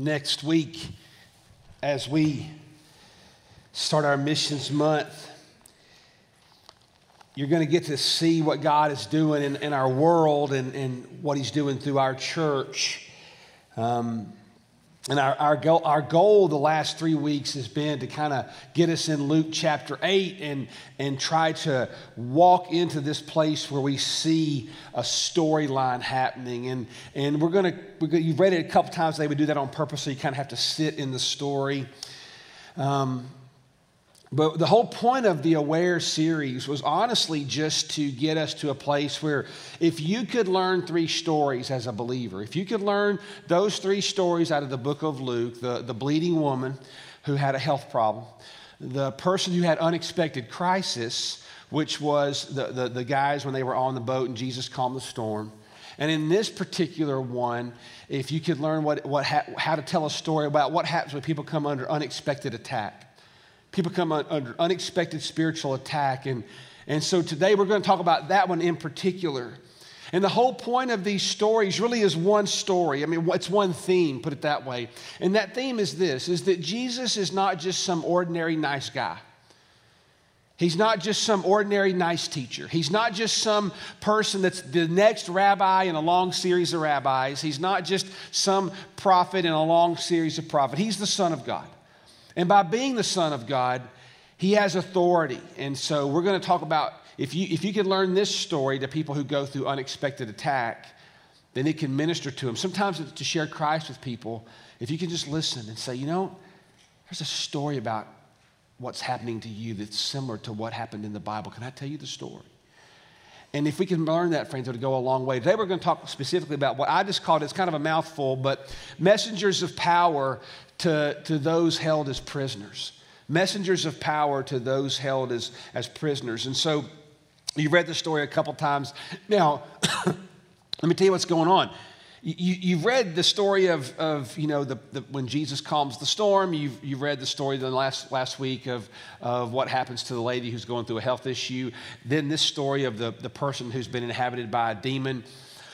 next week as we start our missions month. You're going to get to see what God is doing in, in our world and, and what He's doing through our church. Um, and our, our, goal, our goal the last three weeks has been to kind of get us in Luke chapter 8 and, and try to walk into this place where we see a storyline happening. And, and we're going to, you've read it a couple times, they would do that on purpose, so you kind of have to sit in the story. Um, but the whole point of the Aware series was honestly just to get us to a place where if you could learn three stories as a believer, if you could learn those three stories out of the book of Luke the, the bleeding woman who had a health problem, the person who had unexpected crisis, which was the, the, the guys when they were on the boat and Jesus calmed the storm. And in this particular one, if you could learn what, what, how to tell a story about what happens when people come under unexpected attack People come under unexpected spiritual attack. And, and so today we're going to talk about that one in particular. And the whole point of these stories really is one story. I mean, it's one theme, put it that way. And that theme is this is that Jesus is not just some ordinary nice guy. He's not just some ordinary nice teacher. He's not just some person that's the next rabbi in a long series of rabbis. He's not just some prophet in a long series of prophets. He's the Son of God. And by being the Son of God, he has authority. And so we're going to talk about if you, if you can learn this story to people who go through unexpected attack, then it can minister to them. Sometimes to share Christ with people, if you can just listen and say, you know, there's a story about what's happening to you that's similar to what happened in the Bible. Can I tell you the story? And if we can learn that, friends, it'll go a long way. Today we're going to talk specifically about what I just called, it's kind of a mouthful, but messengers of power to, to those held as prisoners. Messengers of power to those held as, as prisoners. And so you've read the story a couple times. Now, let me tell you what's going on. You, have read the story of, of you know, the, the, when Jesus calms the storm. You've, you've read the story the last, last week of, of what happens to the lady who's going through a health issue. Then this story of the, the person who's been inhabited by a demon.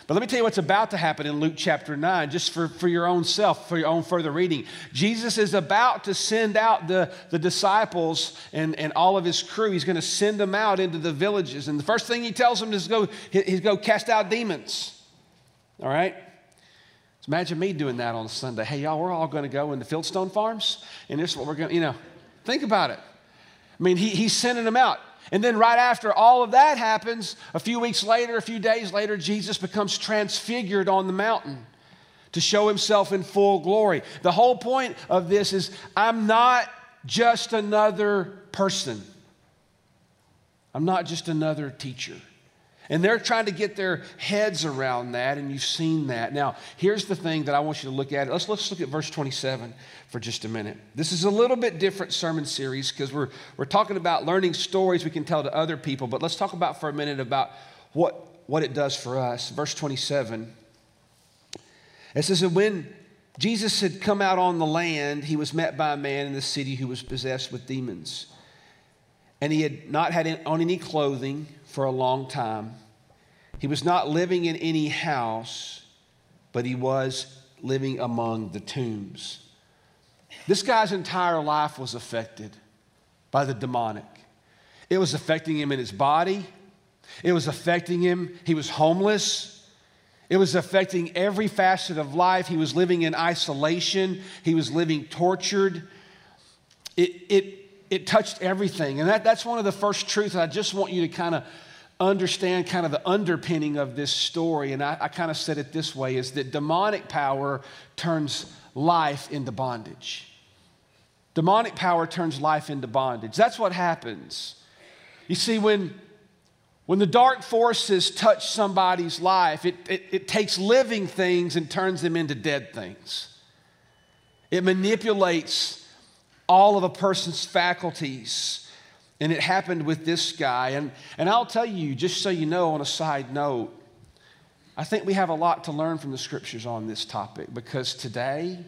But let me tell you what's about to happen in Luke chapter 9, just for, for your own self, for your own further reading. Jesus is about to send out the, the disciples and, and all of his crew. He's going to send them out into the villages. And the first thing he tells them is go, he's go cast out demons. All right? So imagine me doing that on Sunday. Hey, y'all, we're all going to go into Fieldstone Farms, and this is what we're going to, you know, think about it. I mean, he, he's sending them out. And then, right after all of that happens, a few weeks later, a few days later, Jesus becomes transfigured on the mountain to show himself in full glory. The whole point of this is I'm not just another person, I'm not just another teacher. And they're trying to get their heads around that, and you've seen that. Now, here's the thing that I want you to look at. Let's, let's look at verse 27 for just a minute. This is a little bit different sermon series because we're, we're talking about learning stories we can tell to other people, but let's talk about for a minute about what, what it does for us. Verse 27. It says, that when Jesus had come out on the land, he was met by a man in the city who was possessed with demons. And he had not had on any clothing for a long time. He was not living in any house, but he was living among the tombs. This guy's entire life was affected by the demonic. It was affecting him in his body, it was affecting him. He was homeless. It was affecting every facet of life. He was living in isolation. He was living tortured. It, it, it touched everything. And that, that's one of the first truths I just want you to kind of understand kind of the underpinning of this story, and I, I kind of said it this way, is that demonic power turns life into bondage. Demonic power turns life into bondage. That's what happens. You see, when, when the dark forces touch somebody's life, it, it, it takes living things and turns them into dead things. It manipulates all of a person's faculties and it happened with this guy. And, and I'll tell you, just so you know, on a side note, I think we have a lot to learn from the scriptures on this topic because today,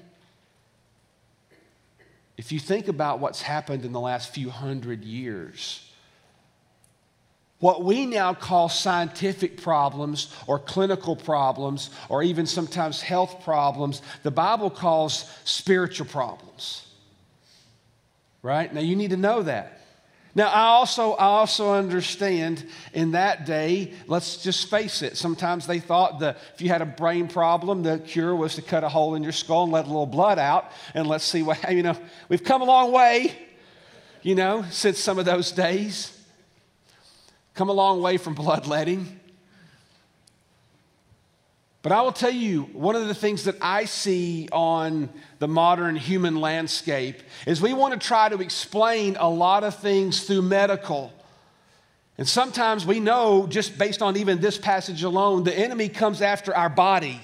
if you think about what's happened in the last few hundred years, what we now call scientific problems or clinical problems or even sometimes health problems, the Bible calls spiritual problems. Right? Now you need to know that. Now, I also, I also understand in that day, let's just face it, sometimes they thought that if you had a brain problem, the cure was to cut a hole in your skull and let a little blood out, and let's see what, you know, we've come a long way, you know, since some of those days. Come a long way from bloodletting. But I will tell you, one of the things that I see on the modern human landscape is we want to try to explain a lot of things through medical. And sometimes we know, just based on even this passage alone, the enemy comes after our body.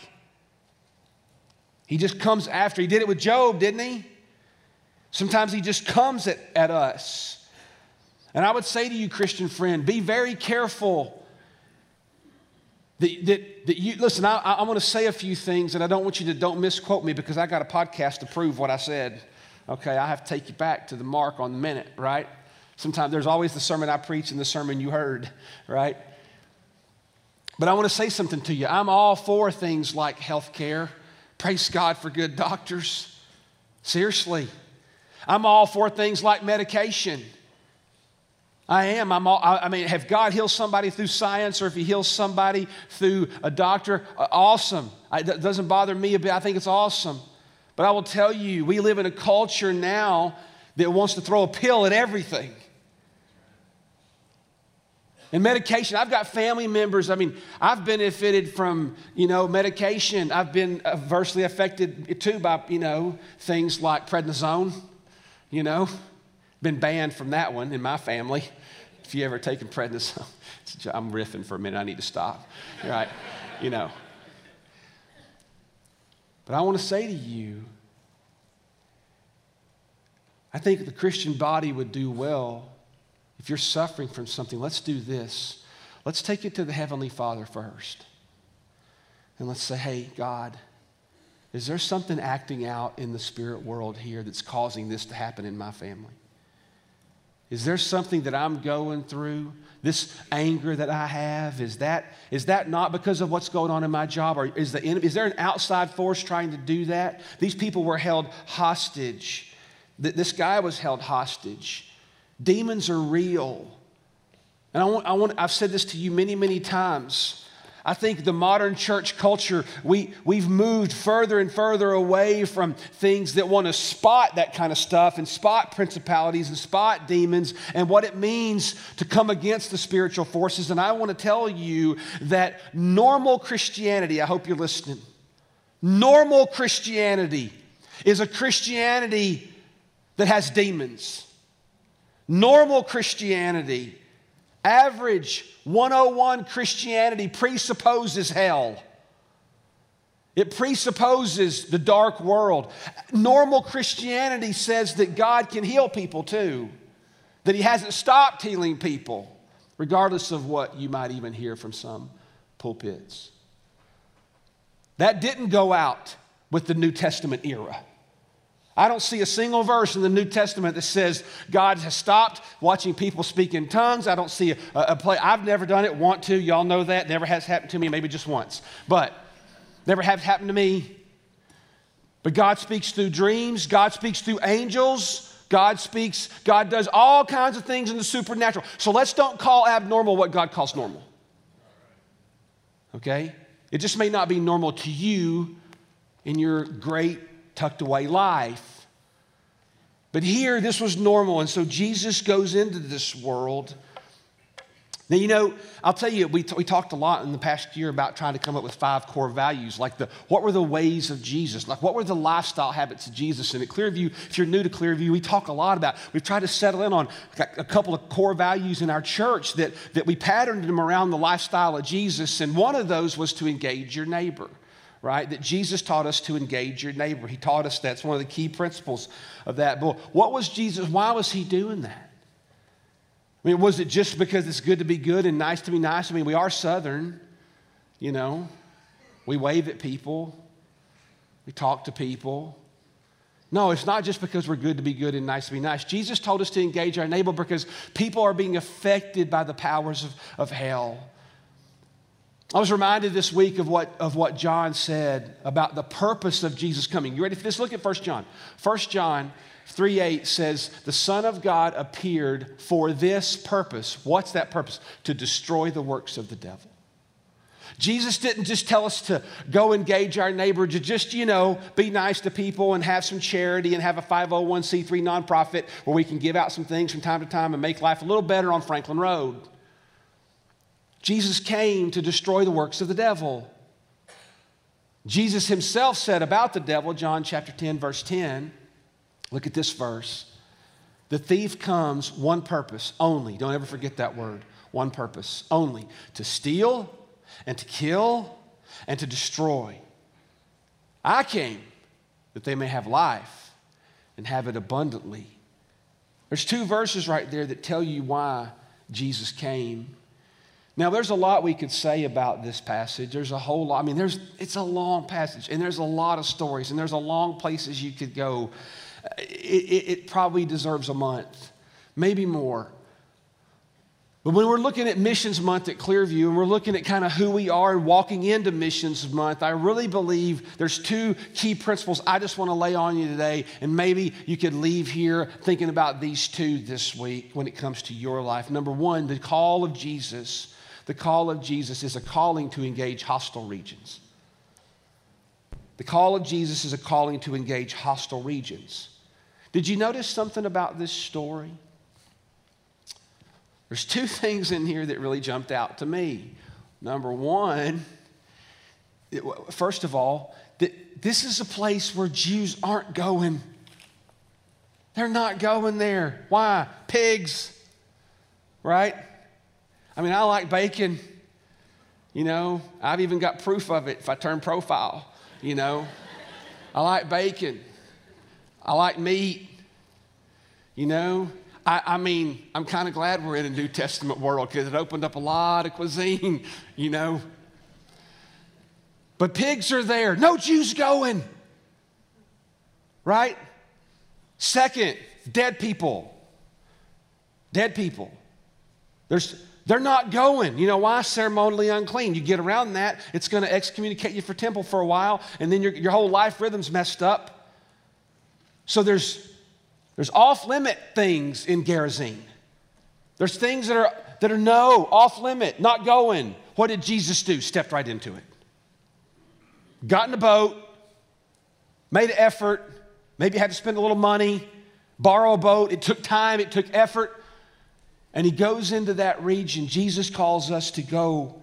He just comes after. He did it with Job, didn't he? Sometimes he just comes at, at us. And I would say to you, Christian friend, be very careful that, that, that you, listen, I, I want to say a few things, and I don't want you to don't misquote me because I got a podcast to prove what I said. Okay, I have to take you back to the mark on the minute, right? Sometimes there's always the sermon I preach and the sermon you heard, right? But I want to say something to you. I'm all for things like health care. Praise God for good doctors. Seriously. I'm all for things like medication. I am. I'm all, I mean, have God healed somebody through science or if He heals somebody through a doctor? Uh, awesome. It doesn't bother me a bit. I think it's awesome. But I will tell you, we live in a culture now that wants to throw a pill at everything. And medication, I've got family members. I mean, I've benefited from, you know, medication. I've been adversely affected too by, you know, things like prednisone, you know. Been banned from that one in my family. If you ever taken prednisone, I'm riffing for a minute. I need to stop. Right? You know. But I want to say to you, I think the Christian body would do well if you're suffering from something. Let's do this. Let's take it to the Heavenly Father first. And let's say, hey, God, is there something acting out in the spirit world here that's causing this to happen in my family? Is there something that I'm going through? This anger that I have, is that, is that not because of what's going on in my job? Or is, the enemy, is there an outside force trying to do that? These people were held hostage. This guy was held hostage. Demons are real. And I want, I want, I've said this to you many, many times. I think the modern church culture, we, we've moved further and further away from things that want to spot that kind of stuff and spot principalities and spot demons and what it means to come against the spiritual forces. And I want to tell you that normal Christianity, I hope you're listening, normal Christianity is a Christianity that has demons. Normal Christianity Average 101 Christianity presupposes hell. It presupposes the dark world. Normal Christianity says that God can heal people too, that He hasn't stopped healing people, regardless of what you might even hear from some pulpits. That didn't go out with the New Testament era. I don't see a single verse in the New Testament that says God has stopped watching people speak in tongues. I don't see a, a play. I've never done it, want to. Y'all know that. Never has happened to me, maybe just once. But never has happened to me. But God speaks through dreams, God speaks through angels. God speaks, God does all kinds of things in the supernatural. So let's don't call abnormal what God calls normal. Okay? It just may not be normal to you in your great tucked away life. But here, this was normal. And so Jesus goes into this world. Now, you know, I'll tell you, we, t- we talked a lot in the past year about trying to come up with five core values. Like, the, what were the ways of Jesus? Like, what were the lifestyle habits of Jesus? And at Clearview, if you're new to Clearview, we talk a lot about, we've tried to settle in on a couple of core values in our church that, that we patterned them around the lifestyle of Jesus. And one of those was to engage your neighbor right? That Jesus taught us to engage your neighbor. He taught us that's one of the key principles of that. But what was Jesus, why was he doing that? I mean, was it just because it's good to be good and nice to be nice? I mean, we are Southern, you know, we wave at people, we talk to people. No, it's not just because we're good to be good and nice to be nice. Jesus told us to engage our neighbor because people are being affected by the powers of, of hell. I was reminded this week of what, of what John said about the purpose of Jesus coming. You ready for this? Look at 1 John. 1 John 3 8 says, The Son of God appeared for this purpose. What's that purpose? To destroy the works of the devil. Jesus didn't just tell us to go engage our neighbor, to just, you know, be nice to people and have some charity and have a 501c3 nonprofit where we can give out some things from time to time and make life a little better on Franklin Road. Jesus came to destroy the works of the devil. Jesus himself said about the devil, John chapter 10, verse 10, look at this verse. The thief comes one purpose only. Don't ever forget that word. One purpose only to steal and to kill and to destroy. I came that they may have life and have it abundantly. There's two verses right there that tell you why Jesus came. Now, there's a lot we could say about this passage. There's a whole lot. I mean, there's, it's a long passage, and there's a lot of stories, and there's a long places you could go. It, it, it probably deserves a month, maybe more. But when we're looking at Missions Month at Clearview and we're looking at kind of who we are and walking into Missions Month, I really believe there's two key principles I just want to lay on you today. And maybe you could leave here thinking about these two this week when it comes to your life. Number one, the call of Jesus. The call of Jesus is a calling to engage hostile regions. The call of Jesus is a calling to engage hostile regions. Did you notice something about this story? There's two things in here that really jumped out to me. Number one, it, first of all, that this is a place where Jews aren't going. They're not going there. Why? Pigs, right? I mean, I like bacon. You know, I've even got proof of it if I turn profile. You know, I like bacon. I like meat. You know, I, I mean, I'm kind of glad we're in a New Testament world because it opened up a lot of cuisine, you know. But pigs are there. No Jews going. Right? Second, dead people. Dead people. There's, they're not going. You know why? Ceremonially unclean. You get around that, it's going to excommunicate you for temple for a while, and then your, your whole life rhythm's messed up. So there's there's off limit things in Gerasene. There's things that are, that are no, off limit, not going. What did Jesus do? Stepped right into it. Got in a boat, made an effort, maybe had to spend a little money, borrow a boat. It took time, it took effort. And he goes into that region. Jesus calls us to go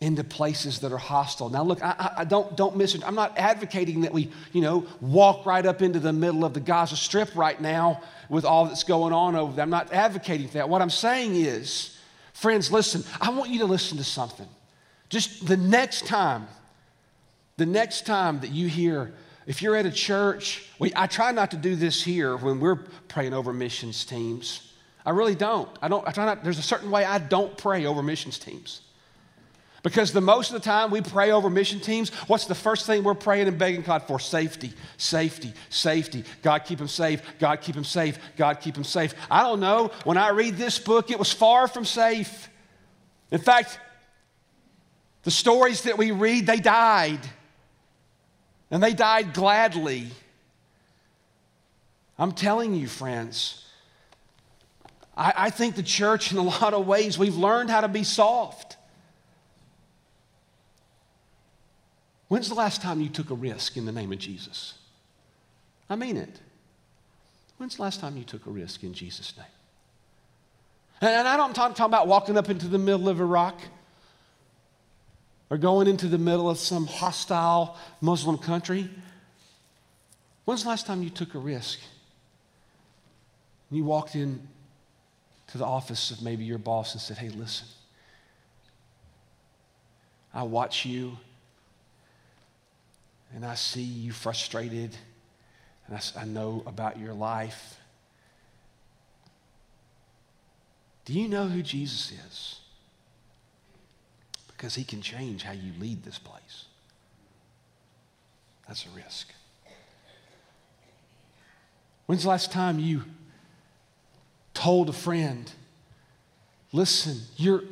into places that are hostile. Now, look, I, I, don't don't miss it. I'm not advocating that we, you know, walk right up into the middle of the Gaza Strip right now with all that's going on over there. I'm not advocating that. What I'm saying is, friends, listen. I want you to listen to something. Just the next time, the next time that you hear, if you're at a church, we, I try not to do this here when we're praying over missions teams. I really don't. I don't. I try not. There's a certain way I don't pray over missions teams. Because the most of the time we pray over mission teams, what's the first thing we're praying and begging God for? Safety, safety, safety. God keep them safe. God keep them safe. God keep them safe. I don't know. When I read this book, it was far from safe. In fact, the stories that we read, they died. And they died gladly. I'm telling you, friends, I, I think the church, in a lot of ways, we've learned how to be soft. When's the last time you took a risk in the name of Jesus? I mean it. When's the last time you took a risk in Jesus' name? And I don't talk, talk about walking up into the middle of Iraq or going into the middle of some hostile Muslim country. When's the last time you took a risk? And You walked in to the office of maybe your boss and said, Hey, listen, I watch you and I see you frustrated, and I, I know about your life. Do you know who Jesus is? Because he can change how you lead this place. That's a risk. When's the last time you told a friend, listen, you're,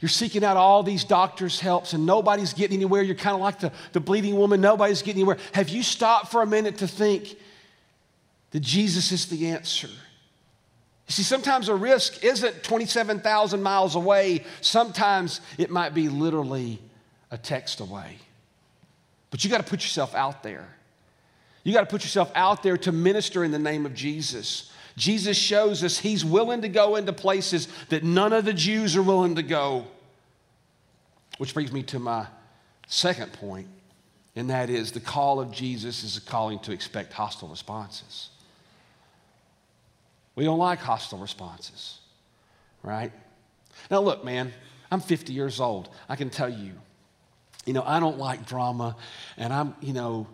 you're seeking out all these doctors' helps and nobody's getting anywhere. You're kind of like the, the bleeding woman, nobody's getting anywhere. Have you stopped for a minute to think that Jesus is the answer? You see, sometimes a risk isn't 27,000 miles away, sometimes it might be literally a text away. But you got to put yourself out there. You got to put yourself out there to minister in the name of Jesus. Jesus shows us he's willing to go into places that none of the Jews are willing to go. Which brings me to my second point, and that is the call of Jesus is a calling to expect hostile responses. We don't like hostile responses, right? Now, look, man, I'm 50 years old. I can tell you, you know, I don't like drama, and I'm, you know,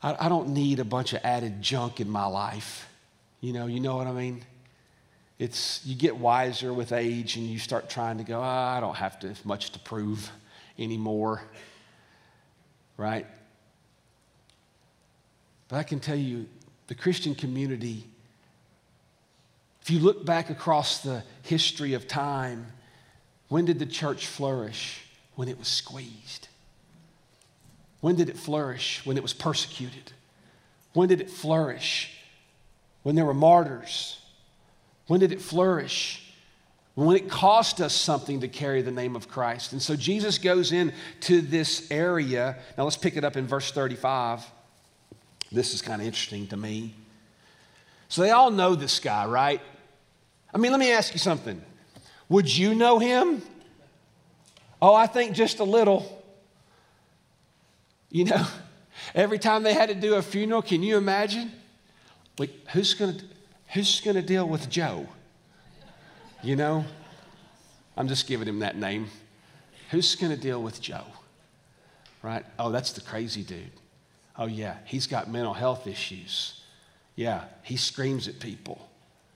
I, I don't need a bunch of added junk in my life. You know, you know what I mean? It's you get wiser with age and you start trying to go, oh, I don't have to much to prove anymore. Right? But I can tell you, the Christian community, if you look back across the history of time, when did the church flourish? When it was squeezed. When did it flourish? When it was persecuted. When did it flourish? When there were martyrs? When did it flourish? When it cost us something to carry the name of Christ. And so Jesus goes into this area. Now let's pick it up in verse 35. This is kind of interesting to me. So they all know this guy, right? I mean, let me ask you something. Would you know him? Oh, I think just a little. You know, every time they had to do a funeral, can you imagine? Wait, who's going to who's going to deal with Joe? You know, I'm just giving him that name. Who's going to deal with Joe? Right? Oh, that's the crazy dude. Oh, yeah, he's got mental health issues. Yeah, he screams at people.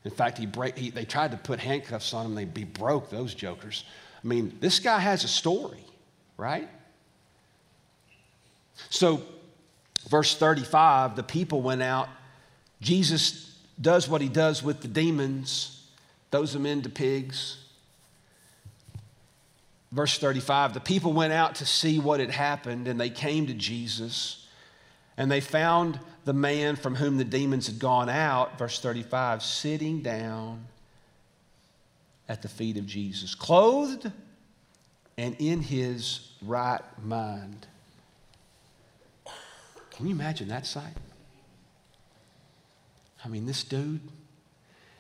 In fact, he break, he, they tried to put handcuffs on him, they be broke, those jokers. I mean, this guy has a story, right? So, verse 35 the people went out Jesus does what he does with the demons, throws them into pigs. Verse 35 the people went out to see what had happened, and they came to Jesus, and they found the man from whom the demons had gone out, verse 35, sitting down at the feet of Jesus, clothed and in his right mind. Can you imagine that sight? I mean, this dude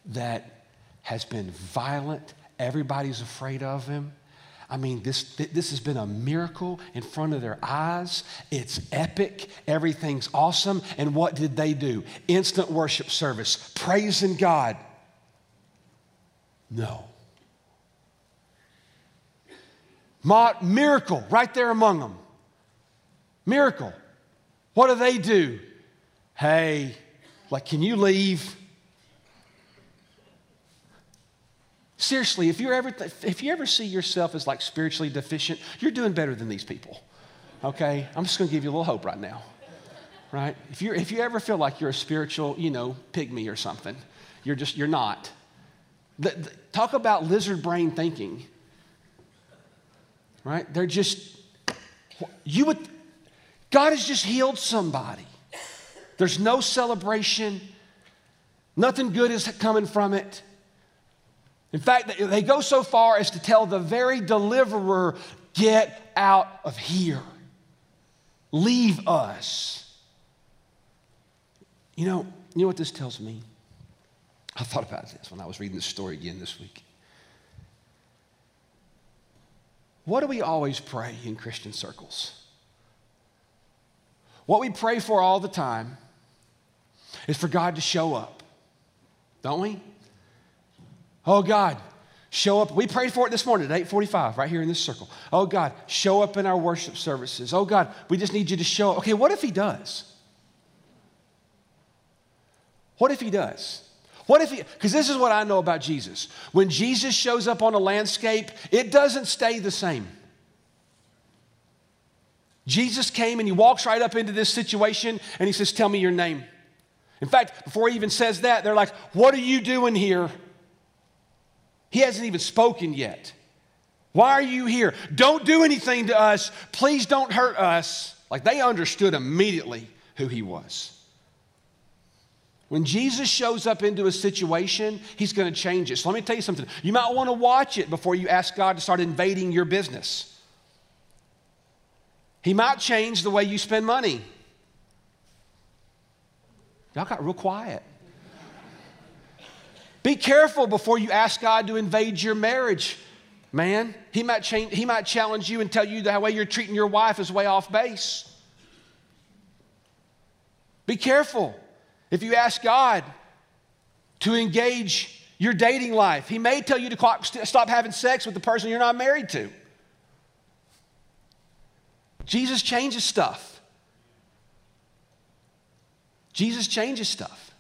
that has been violent, everybody's afraid of him. I mean, this, this has been a miracle in front of their eyes. It's epic. Everything's awesome. And what did they do? Instant worship service, praising God. No. Miracle right there among them. Miracle. What do they do? Hey, like, can you leave? Seriously, if, you're ever, if you ever see yourself as like spiritually deficient, you're doing better than these people. Okay? I'm just going to give you a little hope right now. Right? If, you if you ever feel like you're a spiritual, you know, pygmy or something, you're just, you're not. The, the, talk about lizard brain thinking. Right? They're just, you would, God has just healed somebody. There's no celebration. Nothing good is coming from it. In fact, they go so far as to tell the very deliverer, Get out of here. Leave us. You know, you know what this tells me? I thought about this when I was reading this story again this week. What do we always pray in Christian circles? What we pray for all the time is for God to show up, don't we? Oh God, show up. We prayed for it this morning at 845, right here in this circle. Oh God, show up in our worship services. Oh God, we just need you to show up. Okay, what if he does? What if he does? What if he, because this is what I know about Jesus. When Jesus shows up on a landscape, it doesn't stay the same. Jesus came and he walks right up into this situation and he says, Tell me your name. In fact, before he even says that, they're like, What are you doing here? He hasn't even spoken yet. Why are you here? Don't do anything to us. Please don't hurt us. Like they understood immediately who he was. When Jesus shows up into a situation, he's going to change it. So let me tell you something. You might want to watch it before you ask God to start invading your business. He might change the way you spend money. Y'all got real quiet. Be careful before you ask God to invade your marriage, man. He might, change, he might challenge you and tell you the way you're treating your wife is way off base. Be careful if you ask God to engage your dating life. He may tell you to stop having sex with the person you're not married to. Jesus changes stuff. Jesus changes stuff.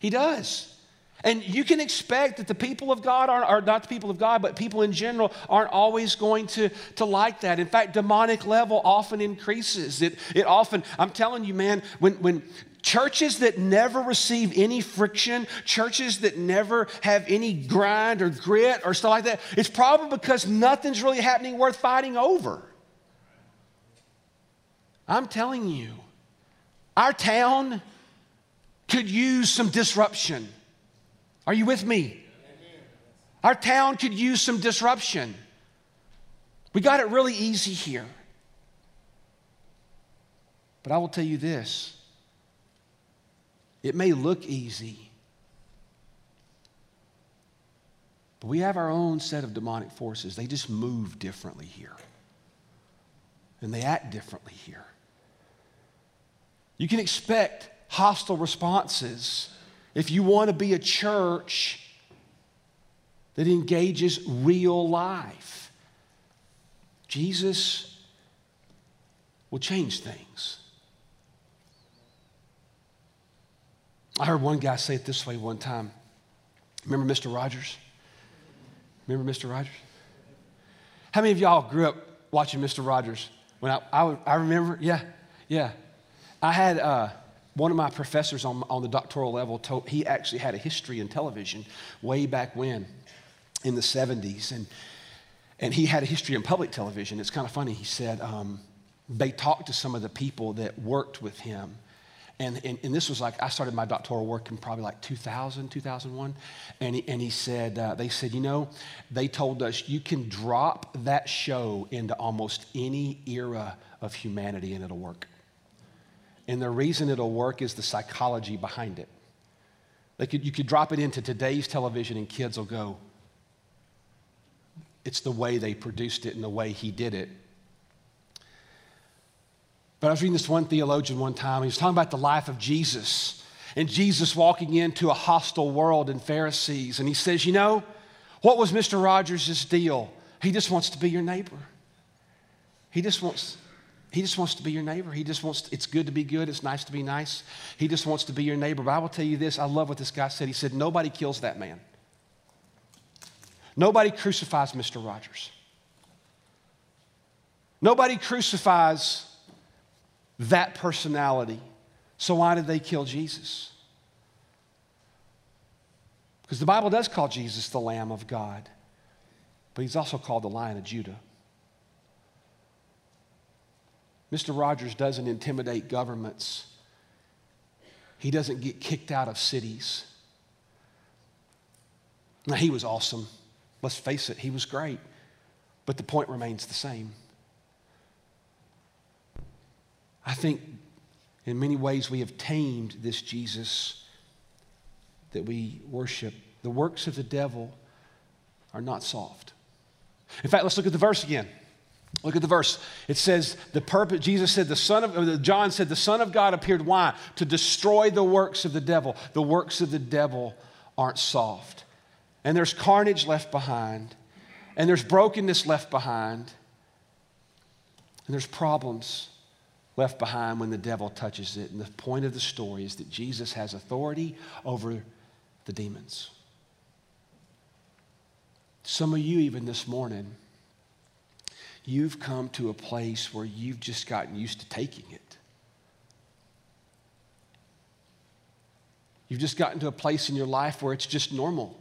He does. And you can expect that the people of God are, are, not the people of God, but people in general aren't always going to, to like that. In fact, demonic level often increases. It, it often, I'm telling you, man, when, when churches that never receive any friction, churches that never have any grind or grit or stuff like that, it's probably because nothing's really happening worth fighting over. I'm telling you, our town could use some disruption. Are you with me? Our town could use some disruption. We got it really easy here. But I will tell you this it may look easy, but we have our own set of demonic forces. They just move differently here, and they act differently here. You can expect hostile responses if you want to be a church that engages real life, Jesus will change things. I heard one guy say it this way one time. Remember Mr. Rogers? Remember Mr. Rogers? How many of y'all grew up watching Mr. Rogers? When I, I, I remember, yeah, yeah. I had, uh, one of my professors on, on the doctoral level told he actually had a history in television way back when in the 70s and and he had a history in public television. It's kind of funny he said um, they talked to some of the people that worked with him. And, and, and, this was like i started my doctoral work in probably like 2000 2001 and he, and he said uh, they said you know they told us you can drop that show into almost any era of humanity and it'll work and the reason it'll work is the psychology behind it. Like you could drop it into today's television and kids will go, it's the way they produced it and the way he did it. But I was reading this one theologian one time. He was talking about the life of Jesus and Jesus walking into a hostile world and Pharisees. And he says, You know, what was Mr. Rogers' deal? He just wants to be your neighbor. He just wants he just wants to be your neighbor. He just wants, it's good to be good. It's nice to be nice. He just wants to be your neighbor. But I will tell you this I love what this guy said. He said, Nobody kills that man. Nobody crucifies Mr. Rogers. Nobody crucifies that personality. So why did they kill Jesus? Because the Bible does call Jesus the Lamb of God, but he's also called the Lion of Judah. Mr. Rogers doesn't intimidate governments. He doesn't get kicked out of cities. Now, he was awesome. Let's face it, he was great. But the point remains the same. I think in many ways we have tamed this Jesus that we worship. The works of the devil are not soft. In fact, let's look at the verse again. Look at the verse. It says, the purpose, Jesus said, the Son of, John said, the Son of God appeared. Why? To destroy the works of the devil. The works of the devil aren't soft. And there's carnage left behind, and there's brokenness left behind, and there's problems left behind when the devil touches it. And the point of the story is that Jesus has authority over the demons. Some of you, even this morning, you've come to a place where you've just gotten used to taking it. You've just gotten to a place in your life where it's just normal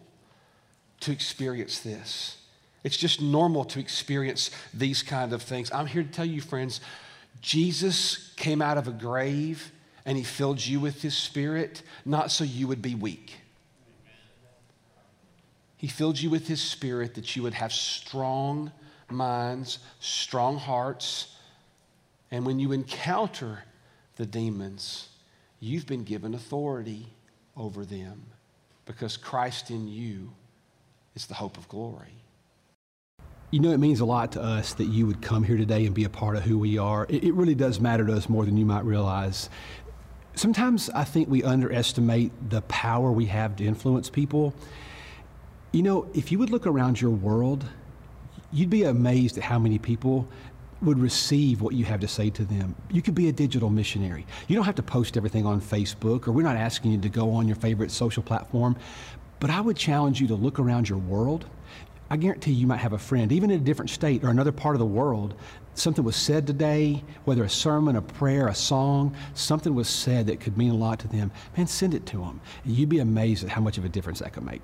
to experience this. It's just normal to experience these kind of things. I'm here to tell you, friends, Jesus came out of a grave and he filled you with his spirit, not so you would be weak. He filled you with his spirit that you would have strong minds, strong hearts, and when you encounter the demons, you've been given authority over them because Christ in you is the hope of glory. You know, it means a lot to us that you would come here today and be a part of who we are. It, really does matter to us more than you might realize. Sometimes I think we underestimate the power we have to influence people. You know, if you would look around your world, you'd be amazed at how many people would receive what you have to say to them. You could be a digital missionary. You don't have to post everything on Facebook, or we're not asking you to go on your favorite social platform. But I would challenge you to look around your world. I guarantee you might have a friend, even in a different state or another part of the world. Something was said today, whether a sermon, a prayer, a song, something was said that could mean a lot to them. Man, send it to them. You'd be amazed at how much of a difference that could make.